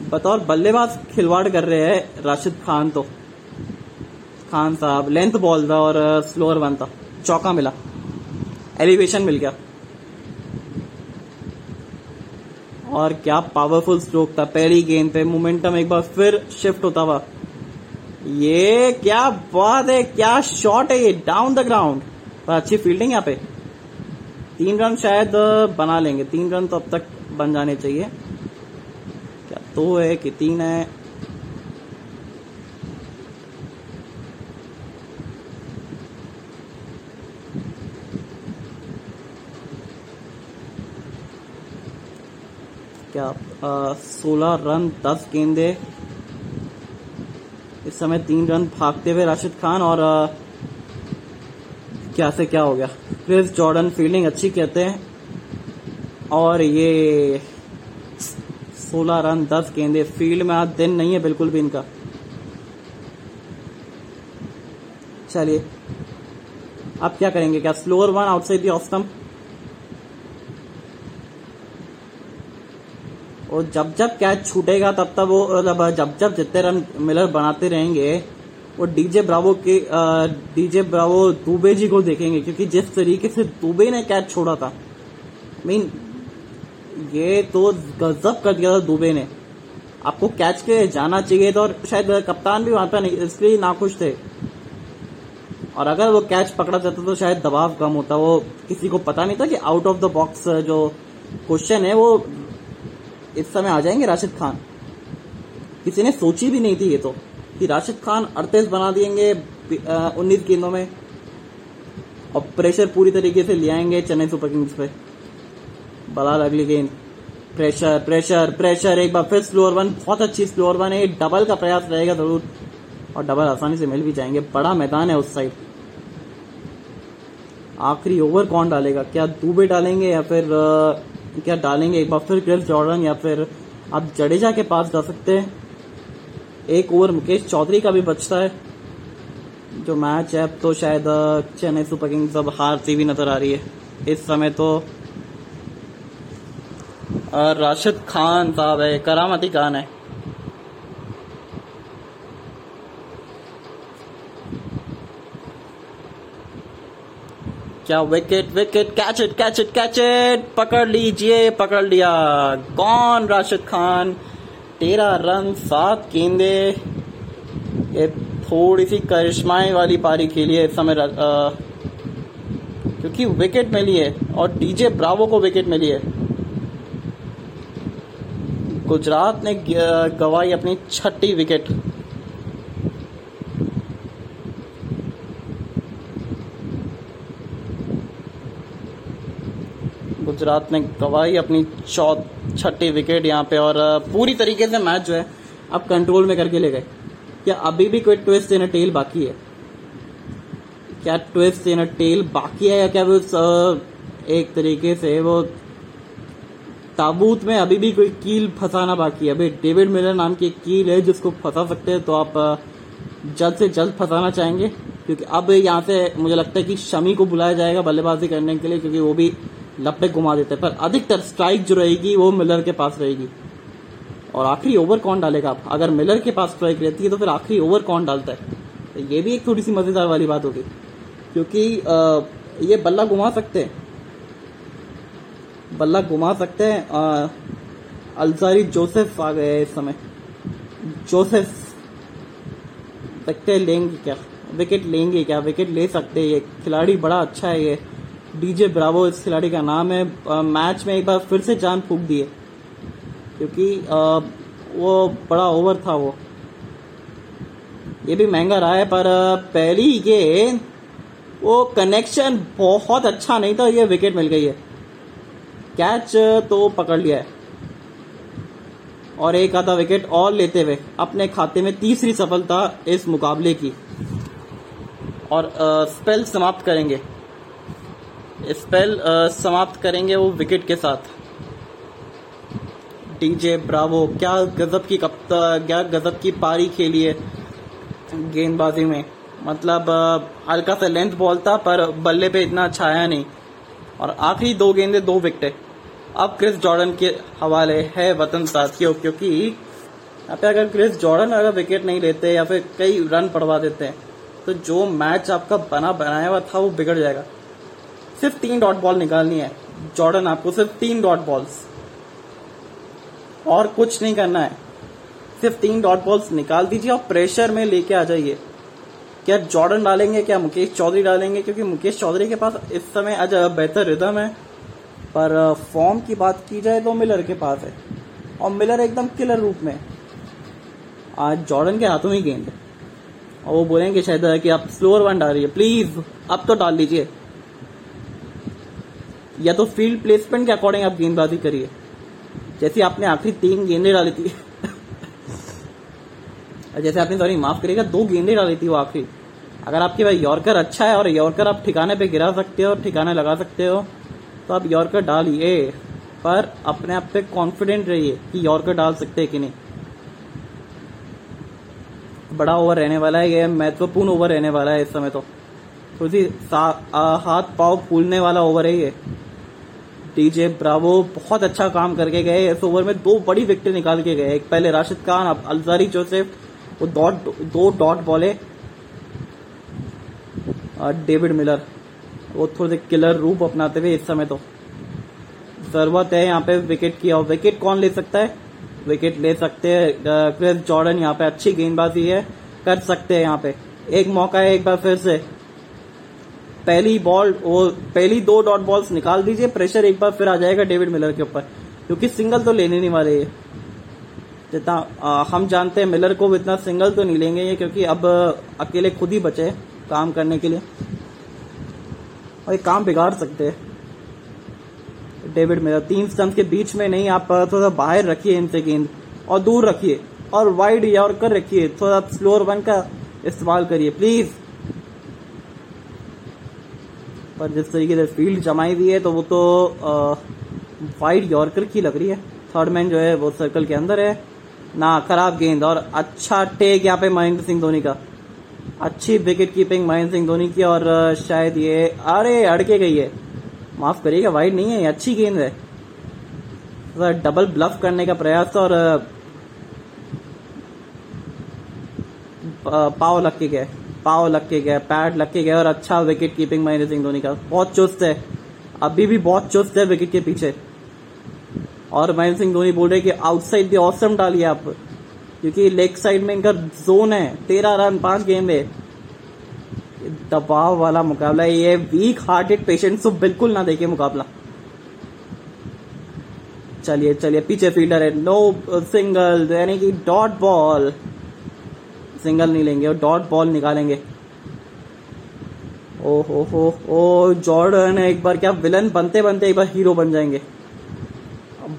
बतौर बल्लेबाज खिलवाड़ कर रहे हैं राशिद खान तो। खान साहब लेंथ बॉल था और स्लोअर वन था। चौका मिला। एलिवेशन मिल गया। और क्या पावरफुल स्ट्रोक था। पहली गेंद पे मोमेंटम एक बार फिर शिफ्ट होता हुआ। ये क्या बात है, क्या शॉट है ये डाउन द ग्राउंड पर अच्छी फील्डिंग यहाँ पे। तीन रन शायद बना लेंगे। तीन रन तो अब तक बन जाने चाहिए। क्या दो है कि तीन है? क्या सोलह रन दस गेंदे। इस समय तीन रन भागते हुए राशिद खान और आ, क्या से क्या हो गया? क्रिस जॉर्डन फील्डिंग अच्छी कहते हैं। और ये सोलह रन, दस गेंदे। फ़ील्ड में आज दिन नहीं है बिल्कुल भी इनका। चलिए। अब क्या करेंगे? क्या slower one outside the off stump और जब जब कैच छूटेगा, तब तब वो मतलब जब जब जितने रन मिलर बनाते रहेंगे, वो डीजे ब्रावो के डीजे ब्रावो दुबे जी को देखेंगे, क्योंकि जिस तरीके से दुबे ने कैच छोड़ा था मीन ये तो गजब कर दिया था दुबे ने। आपको कैच के जाना चाहिए था और शायद कप्तान भी वहाँ पर नहीं, इसलिए नाखुश थे। और अगर वो कैच पकड़ा जाता तो शायद दबाव कम होता। वो किसी को पता नहीं था कि आउट ऑफ़ द बॉक्स जो क्वेश्चन है, वो इस समय आ जाएँगे राशिद खान। किसी ने सोची भी नहीं थी ये तो कि राशिद खान अड़तीस बना देंगे उन्नीस गेंदों में। और प्रेशर पूरी तरीके से ले आएँगे चेन्नई सुपर किंग्स पे। बलाल अगली गेंद। प्रेशर प्रेशर प्रेशर एक बार फिर स्लोअर वन बहुत अच्छी स्लोअर वन है। डबल का प्रयास रहेगा ज़रूर। और डबल आसानी से मिल भी जाएँगे। बड़ा मैदान है उस साइड आखिरी ओवर कौन डालेगा? क्या दुबे डालेंगे या फिर क्या डालेंगे? एक बार फिर क्रिस जॉर्डन या फिर आप जडेजा के पास जा सकते हैं। एक ओवर मुकेश चौधरी का भी बचता है। जो मैच है तो शायद चेन्नई सुपर किंग्स अब हारती हुई नज़र आ रही है। इस समय तो राशिद खान साहब है, करामती खान है। क्या wicket wicket catch it catch it catch it पकड़ लीजिए, पकड़ लिया। कौन राशिद खान? तेरह रन, सात गेंदे। ये थोड़ी सी करिश्माई वाली पारी खेली है इस समय क्योंकि विकेट मिली है और डीजे ब्रावो को विकेट मिली है। गुजरात ने गवाई अपनी छठी विकेट। गुजरात ने गवाई अपनी चौथ, छठी विकेट यहाँ पे और पूरी तरीके से मैच जो है, अब कंट्रोल में करके ले गए। क्या अभी भी कोई ट्विस्ट इन टेल बाकी है? क्या ट्विस्ट इन टेल बाकी है या क्या वो एक तरीके से वो ताबूत में अभी भी कोई कील फंसाना बाकी है। अभी डेविड मिलर नाम की एक कील है जिसको फंसा सकते हैं तो आप जल्द से जल्द फंसाना चाहेंगे। क्योंकि अब यहाँ से मुझे लगता है कि शमी को बुलाया जाएगा बल्लेबाजी करने के लिए क्योंकि वो भी लपे घुमा देते हैं। पर अधिकतर स्ट्राइक जो रहेगी वो मिलर के पास रहेगी। और आखिरी ओवर कौन डालेगा? आप अगर मिलर के पास स्ट्राइक रहती है तो फिर आखिरी ओवर कौन डालता है? तो ये भी एक थोड़ी सी मज़ेदार वाली बात होगी। क्योंकि आ, ये बल्ला घुमा सकते हैं। बल्ला घुमा सकते हैं अलजारी जोसेफ आ गए इस समय। जोसेफ विकेट लेंगे क्या? विकेट लेंगे क्या? विकेट ले सकते हैं ये खिलाड़ी बड़ा अच्छा है ये। डीजे ब्रावो इस खिलाड़ी का नाम है। आ, मैच में एक बार फिर से जान फूक दिए क्योंकि आ, वो बड़ा ओवर था वो। ये भी महँगा रहा है पर पहली गेंद वो कनेक्शन बहुत अच्छा नहीं था ये विकेट मिल गई है। कैच तो पकड़ लिया है। और एक आधा विकेट और लेते हुए अपने खाते में तीसरी सफलता इस मुकाबले की। और आ, स्पेल समाप्त करेंगे। स्पेल समाप्त करेंगे वो विकेट के साथ। डीजे ब्रावो क्या गजब की कप्ता क्या गजब की पारी खेली है गेंदबाजी में। मतलब हल्का सा लेंथ बॉल था पर बल्ले पे इतना आया नहीं। और आखिरी दो गेंदे दो विकेट अब क्रिस जॉर्डन के हवाले है वतन साथियों, क्योंकि यहाँ पे अगर क्रिस जॉर्डन अगर विकेट नहीं लेते या फिर कई रन पड़वा देते हैं तो जो मैच आपका बना बनाया हुआ था वो बिगड़ जाएगा। सिर्फ़ तीन डॉट बॉल निकालनी है। जॉर्डन, आपको सिर्फ़ तीन डॉट बॉल्स। और कुछ नहीं करना है। सिर्फ़ तीन डॉट बॉल्स निकाल दीजिए और प्रेशर में लेके आ जाइए। क्या जॉर्डन डालेंगे, क्या मुकेश चौधरी डालेंगे? क्योंकि मुकेश चौधरी के पास इस समय आज बेहतर रिदम है। पर फॉर्म की बात की जाए तो मिलर के पास है। और मिलर एकदम किलर रूप में। आज जॉर्डन के हाथों ही गेंद और वो बोलेंगे शायद कि आप स्लोअर वन डाल रही प्लीज़ अब तो डाल लीजिए या तो फ़ील्ड प्लेसमेंट के अकॉर्डिंग आप गेंदबाजी करिए। जैसे आपने आखिरी तीन गेंदे डाली थी। जैसे आपने सॉरी माफ़ करिएगा, दो गेंदे डाली थी वो आखिरी। अगर आपके पास यॉर्कर अच्छा है और यॉर्कर आप ठिकाने पे गिरा सकते हो, ठिकाने लगा सकते हो तो आप यॉर्कर डालिए पर अपने आप पे कॉन्फिडेंट रहिए कि यॉर्कर डाल सकते हैं कि नहीं। बड़ा ओवर रहने वाला है ये, महत्वपूर्ण ओवर रहने वाला है इस समय तो। थोड़ी सी हाथ पाव फूलने वाला ओवर है ये। डीजे ब्रावो बहुत अच्छा काम करके गए, इस ओवर में दो बड़ी विकेट निकाल के गए। एक पहले राशिद खान, अब अलजारी जोसेफ, वो डॉट दो डॉट बॉले डेविड मिलर। थोड़े किलर रूप अपनाते हुए इस समय तो। ज़रूरत है यहाँ पे विकेट की और विकेट कौन ले सकता है? विकेट ले सकते हैं क्रिस जॉर्डन यहाँ पे अच्छी गेंदबाजी है। कर सकते हैं यहाँ पे। एक मौका है एक बार फिर से। पहली बॉल वो पहली दो डॉट बॉल्स निकाल दीजिए। प्रेशर एक बार फिर आ जाएगा डेविड मिलर के ऊपर। क्योंकि सिंगल तो लेने नहीं वाले ये। जितना हम जानते हैं मिलर को इतना सिंगल तो नहीं लेंगे ये क्योंकि अब अकेले खुद ही बचे काम करने के लिए। और ये काम बिगाड़ सकते हैं। डेविड मिलर तीन स्टम्प के बीच में नहीं, आप थोड़ा बाहर रखिए इनसे गेंद, और दूर रखिए, और वाइड यॉर्कर रखिए, थोड़ा स्लोअर वन का इस्तेमाल करिए प्लीज़ पर जिस तरीके से फ़ील्ड जमाई हुई है तो वो तो वाइड यॉर्कर की लग रही है। थर्ड मैन जो है, वो सर्कल के अंदर है। ना, खराब गेंद, और अच्छा टेक यहाँ पे महेंद्र सिंह धोनी का। अच्छी विकेट कीपिंग महेंद्र सिंह धोनी की और शायद ये अरे, अड़के गई है। माफ़ करिएगा वाइड नहीं है अच्छी गेंद है। तो डबल ब्लफ करने का प्रयास और पाव लग के गए पाव लग के गए पैड लग के गए और अच्छा विकेट कीपिंग महेंद्र सिंह धोनी का। बहुत चुस्त है। अभी भी बहुत चुस्त है विकेट के पीछे। और महेंद्र सिंह धोनी बोल रहे कि आउटसाइड भी ऑसम डालिए आप। क्योंकि लेग साइड में इनका जोन है। तेरह रन पाँच गेंद है। दबाव वाला मुकाबला ये वीक हार्टेड पेशेंट तो बिल्कुल ना देखे मुकाबला। चलिए चलिए, पीछे फील्डर है। नो सिंगल यानी कि डॉट बॉल सिंगल नहीं लेंगे और डॉट बॉल निकालेंगे। ओ, हो हो ओ जॉर्डन एक बार क्या विलन बनते बनते एक बार हीरो बन जाएँगे।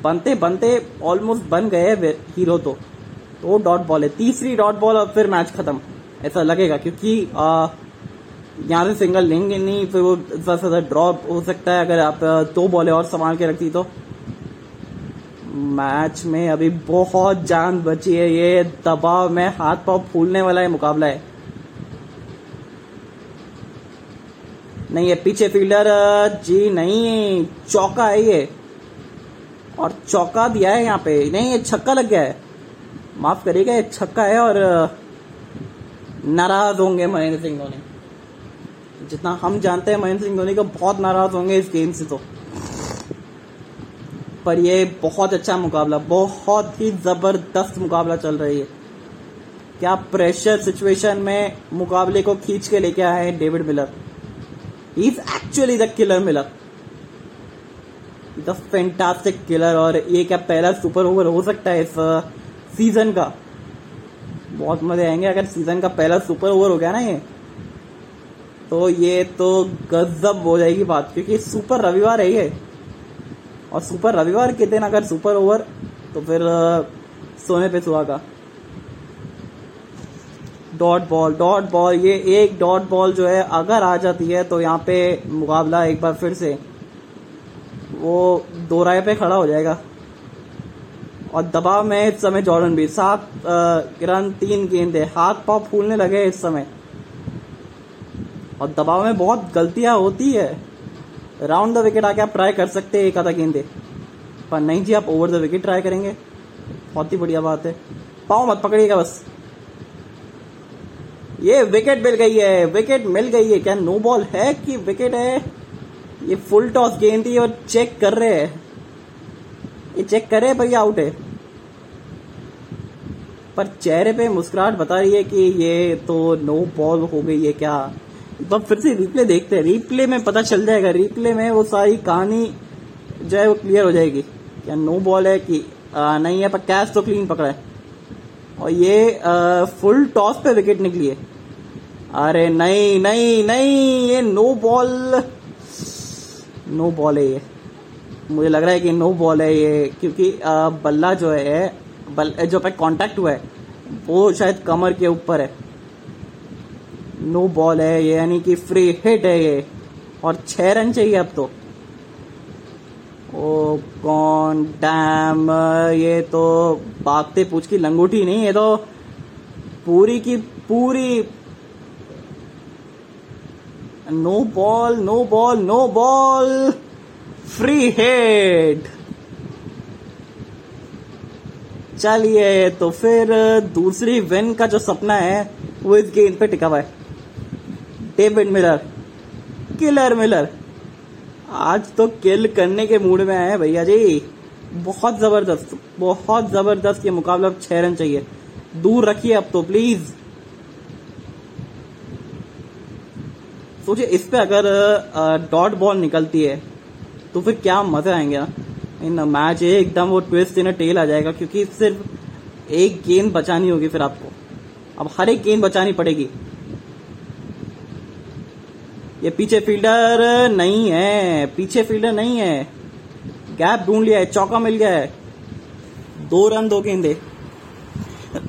बनते बनते ऑलमोस्ट बन गए हीरो तो। तो डॉट बॉल है, तीसरी डॉट बॉल और फिर मैच खत्म। ऐसा लगेगा, क्योंकि यहाँ से सिंगल लेंगे नहीं, फिर वो ज़्यादा से ज़्यादा ड्रॉप हो सकता है अगर आप दो बॉलें और संभाल के रखती तो। मैच में अभी बहुत जान बची है, ये दबाव में हाथ पाव फूलने वाला है मुकाबला है। नहीं, ये पीछे फील्डर जी नहीं, चौका है ये। और चौका दिया है यहाँ पे। नहीं, ये छक्का लग गया है। माफ़ करिएगा, ये छक्का है और नाराज़ होंगे महेंद्र सिंह धोनी। जितना हम जानते हैं, महेंद्र सिंह धोनी को बहुत नाराज़ होंगे इस गेम से तो। पर ये बहुत अच्छा मुकाबला, बहुत ही ज़बरदस्त मुकाबला चल रही है। क्या प्रेशर सिचुएशन में मुकाबले को खींच के लेके आए हैं David Miller is actually the killer Miller the fantastic killer और ये क्या पहला सुपर ओवर हो सकता है इस सीज़न का। बहुत मज़े आएँगे, अगर सीज़न का पहला सुपर ओवर हो गया ना ये तो ये तो गजब हो जाएगी बात, क्योंकि सुपर रविवार है ये। और सुपर रविवार के दिन अगर सुपर ओवर तो फिर सोने पे सुहागा। डॉट बॉल डॉट बॉल ये एक डॉट बॉल जो है, अगर आ जाती है तो यहाँ पे मुकाबला एक बार फिर से, वो दो राय पे खड़ा हो जाएगा। और दबाव में इस समय जॉर्डन भी सात रन, तीन गेंदे, हाथ पाव फूलने लगे इस समय। और दबाव में बहुत गलतियाँ होती है। राउंड द विकेट आके आप ट्राई कर सकते हैं एक आधा गेंदे। पर नहीं जी, आप ओवर द विकेट ट्राई करेंगे। बहुत ही बढ़िया बात है। पाओ मत पकड़िएगा बस। ये विकेट मिल गई है विकेट मिल गई है। क्या नो बॉल है कि विकेट है? ये फुल टॉस गेंद थी और चेक कर रहे हैं। ये चेक करे पर ये आउट है। पर चेहरे पे मुस्कुराहट बता रही है कि ये तो नो बॉल हो गई है क्या? तो फिर से रिप्ले देखते हैं। रिप्ले में पता चल जाएगा। रिप्ले में वो सारी कहानी जो है वो क्लियर हो जाएगी क्या नो बॉल है कि आ, नहीं है पर कैच तो क्लीन पकड़ा है। और ये आ, फुल टॉस पे विकेट निकली है। अरे नहीं नहीं नहीं ये नो बॉल नो बॉल है ये। मुझे लग रहा है कि नो बॉल है ये, क्योंकि बल्ला जो है, बल, जो पे कांटेक्ट हुआ है, वो शायद कमर के ऊपर है। नो बॉल है ये, यानी कि फ्री हिट है ये, और छह रन चाहिए अब तो। ओ, कौन डैम ये तो बागते पूछ की लंगूठी नहीं, ये तो पूरी की पूरी no ball no ball no ball. Free hit चलिए तो फिर दूसरी विन का जो सपना है, वो इस गेंद पे टिका हुआ है। डेविड मिलर किलर मिलर आज तो किल करने के मूड में आए भैया जी। बहुत ज़बरदस्त बहुत ज़बरदस्त ये मुकाबला छह रन चाहिए। दूर रखिए अब तो प्लीज़ सोचिए, इस पे अगर डॉट बॉल निकलती है तो फिर क्या मज़ा आएँगे इन मैच एकदम वो ट्विस्ट इन टेल आ जाएगा, क्योंकि सिर्फ़ एक गेंद बचानी होगी फिर आपको। अब हर एक गेंद बचानी पड़ेगी। ये पीछे फील्डर नहीं है, पीछे फील्डर नहीं है। गैप ढूंढ लिया है, चौका मिल गया है। दो रन दो गेंदे।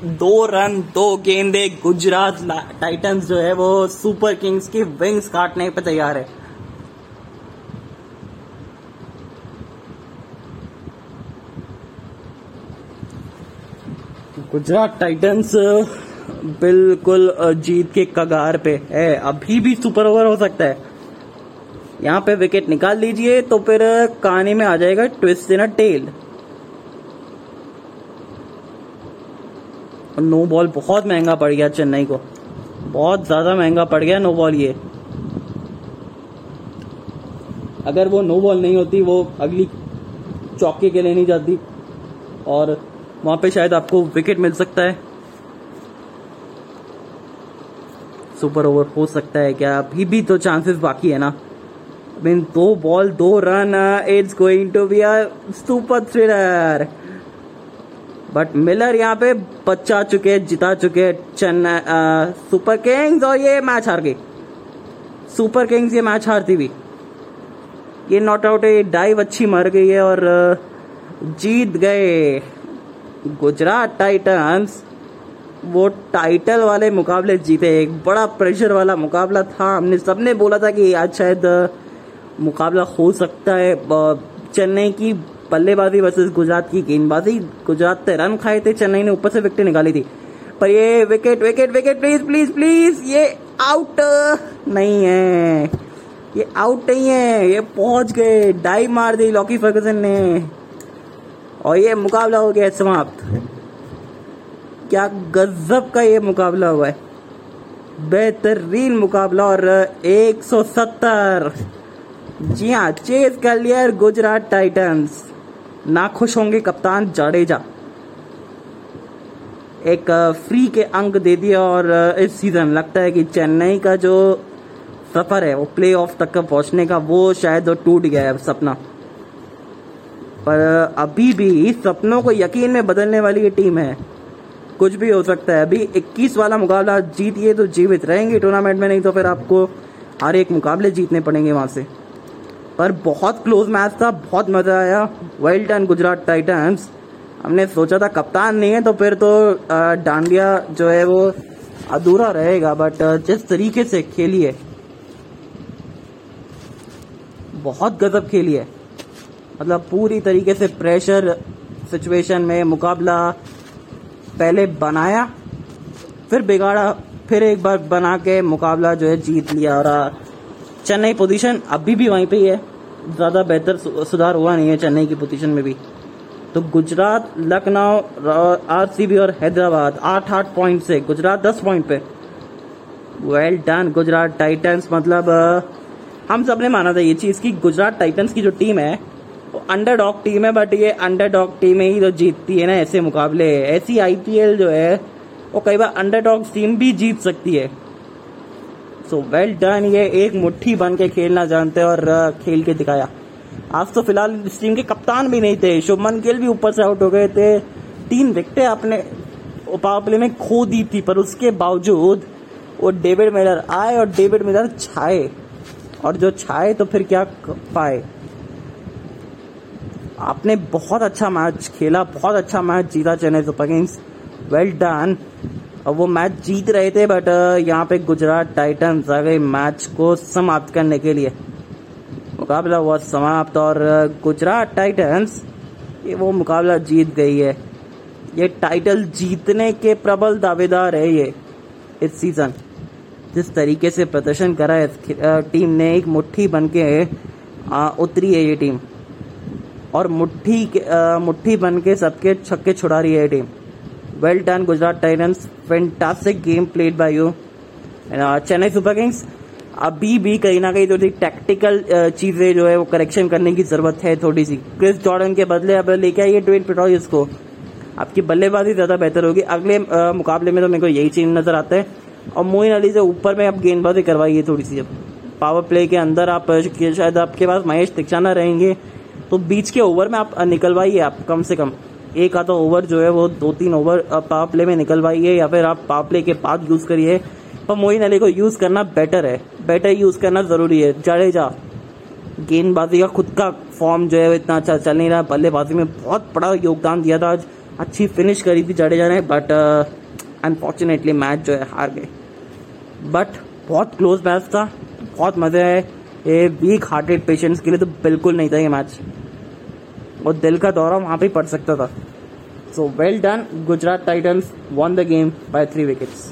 दो रन दो गेंदे, गुजरात टाइटंस जो है वो सुपर किंग्स की विंग्स काटने पर तैयार है। गुजरात टाइटंस बिल्कुल जीत के कगार पे है। अभी भी सुपर ओवर हो सकता है। यहाँ पे विकेट निकाल लीजिए तो फिर कहानी में आ जाएगा twist in a tale. No ball बहुत महँगा पड़ गया चेन्नई को। बहुत ज़्यादा महँगा पड़ गया नो बॉल ये। अगर वो नो बॉल नहीं होती, वो अगली चौके के लिए नहीं जाती। और वहाँ पे शायद आपको विकेट मिल सकता है। सुपर ओवर हो सकता है क्या? अभी भी तो चांसेस बाकी है ना। मीन दो बॉल दो run it's going to be a super thriller but Miller यहाँ पे बचा चुके, जिता चुके चेन्नई सुपर किंग्स और ये मैच हार गई सुपर किंग्स ये मैच हारती भी। ये नॉट आउट है डाइव अच्छी मर गई है और जीत गए। गुजरात टाइटंस, वो टाइटल वाले मुकाबले जीते। एक बड़ा प्रेशर वाला मुकाबला था। हमने सबने बोला था कि आज शायद मुकाबला हो सकता है। चेन्नई की बल्लेबाजी वर्सेस गुजरात की गेंदबाजी। गुजरात ने रन खाए थे। चेन्नई ने ऊपर से विकेट निकाली थी। पर ये wicket wicket wicket please please please ये आउट नहीं है। ये आउट नहीं है। ये पहुँच गए। डाई मार दी लॉकी फर्गसन ने। और ये मुकाबला हो गया समाप्त। क्या गजब का ये मुकाबला हुआ है। बेहतरीन मुकाबला और 170 जी हाँ चेज कर लिया गुजरात टाइटंस। ना खुश होंगे कप्तान जाडेजा। एक फ्री के अंक दे दिया और इस सीज़न लगता है कि चेन्नई का जो सफ़र है, वो प्ले ऑफ़ तक पहुँचने का, वो शायद टूट गया है सपना। पर अभी भी सपनों को यकीन में बदलने वाली ये टीम है। कुछ भी हो सकता है। अभी 21 वाला मुकाबला जीतिए तो जीवित रहेंगे टूर्नामेंट में, नहीं तो फिर आपको हर एक मुकाबले जीतने पड़ेंगे वहाँ से। पर बहुत क्लोज मैच था, बहुत मज़ा आया। वेल डन गुजरात टाइटन्स हमने सोचा था कप्तान नहीं है तो फिर तो डांडिया जो है वो अधूरा रहेगा बट जिस तरीके से खेली है, बहुत गजब खेली है। मतलब पूरी तरीके से प्रेशर सिचुएशन में मुकाबला पहले बनाया, फिर बिगाड़ा, फिर एक बार बना के मुकाबला जो है जीत लिया और चेन्नई पोजीशन अभी भी वहीं पे ही है। ज़्यादा बेहतर सुधार हुआ नहीं है चेन्नई की पोजीशन में भी। तो गुजरात, लखनऊ आरसीबी और हैदराबाद, आठ आठ पॉइंट से, गुजरात दस पॉइंट पे। वेल डन गुजरात टाइटंस मतलब हम सबने माना था ये चीज़ कि गुजरात टाइटंस की जो टीम है अंडरडॉग टीम है बट ये अंडर अंडरडॉग टीम ही तो जीतती है ना ऐसे मुकाबले। ऐसी आईपीएल जो है, वो कई बार अंडर अंडरडॉग टीम भी जीत सकती है। सो वेल डन ये एक मुट्ठी बन के खेलना जानते और खेल के दिखाया। आज तो फ़िलहाल इस टीम के कप्तान भी नहीं थे। शुभमन गिल भी ऊपर से आउट हो गए थे। तीन विकेटें अपने प्ले में खो दी थी, पर उसके बावजूद वो डेविड मिलर आए और डेविड मिलर छाए। और जो छाए तो फिर क्या पाए? आपने बहुत अच्छा मैच खेला, बहुत अच्छा मैच जीता Chennai Super Kings. Well done वो मैच जीत रहे थे बट यहाँ पे गुजरात टाइटंस आ गई मैच को समाप्त करने के लिए। मुकाबला हुआ समाप्त और गुजरात टाइटंस, ये वो मुकाबला जीत गई है। ये टाइटल जीतने के प्रबल दावेदार है ये, इस सीज़न जिस तरीके से प्रदर्शन करा है टीम ने एक मुट्ठी बन के उतरी है ये टीम और मुट्ठी मुट्ठी बन के सबके छक्के छुड़ा रही है team well done Gujarat Titans fantastic game played by you Chennai Super Kings अभी भी कहीं ना कहीं थोड़ी टैक्टिकल चीज़ें जो है वो करेक्शन करने की ज़रूरत है थोड़ी सी क्रिस जॉर्डन के बदले अब लेके आइए ट्वेंट पेट्रोलियस को आपकी बल्लेबाजी ज़्यादा बेहतर होगी। अगले मुकाबले में तो मेरे को यही चीज़ नज़र आता है। और मोइन अली से ऊपर में आप गेंदबाजी करवाइए थोड़ी सी अब। पावर प्ले के अंदर आप शायद आपके पास महेश तिक्षाना रहेंगे। तो बीच के ओवर में आप निकलवाइए आप, कम से कम। एक आधा ओवर जो है वो, दो तीन ओवर पावर प्ले में निकलवाइए या फिर आप पावर प्ले के बाद यूज़ करिए। पर मोइन अली को यूज़ करना बेटर है। बेटर यूज़ करना ज़रूरी है। जडेजा गेंदबाजी का खुद का फॉर्म जो है इतना अच्छा चल नहीं रहा। बल्लेबाजी में बहुत बड़ा योगदान दिया था आज। अच्छी फिनिश करी थी जडेजा ने बट अनफॉर्चुनेटली मैच जो है हार गए। बट बहुत क्लोज मैच था। बहुत मज़े आए। ये वीक हार्टेड पेशेंट्स के लिए तो बिल्कुल नहीं था ये मैच और दिल का दौरा वहाँ पर पड़ सकता था। So well done Gujarat Titans won the game by three wickets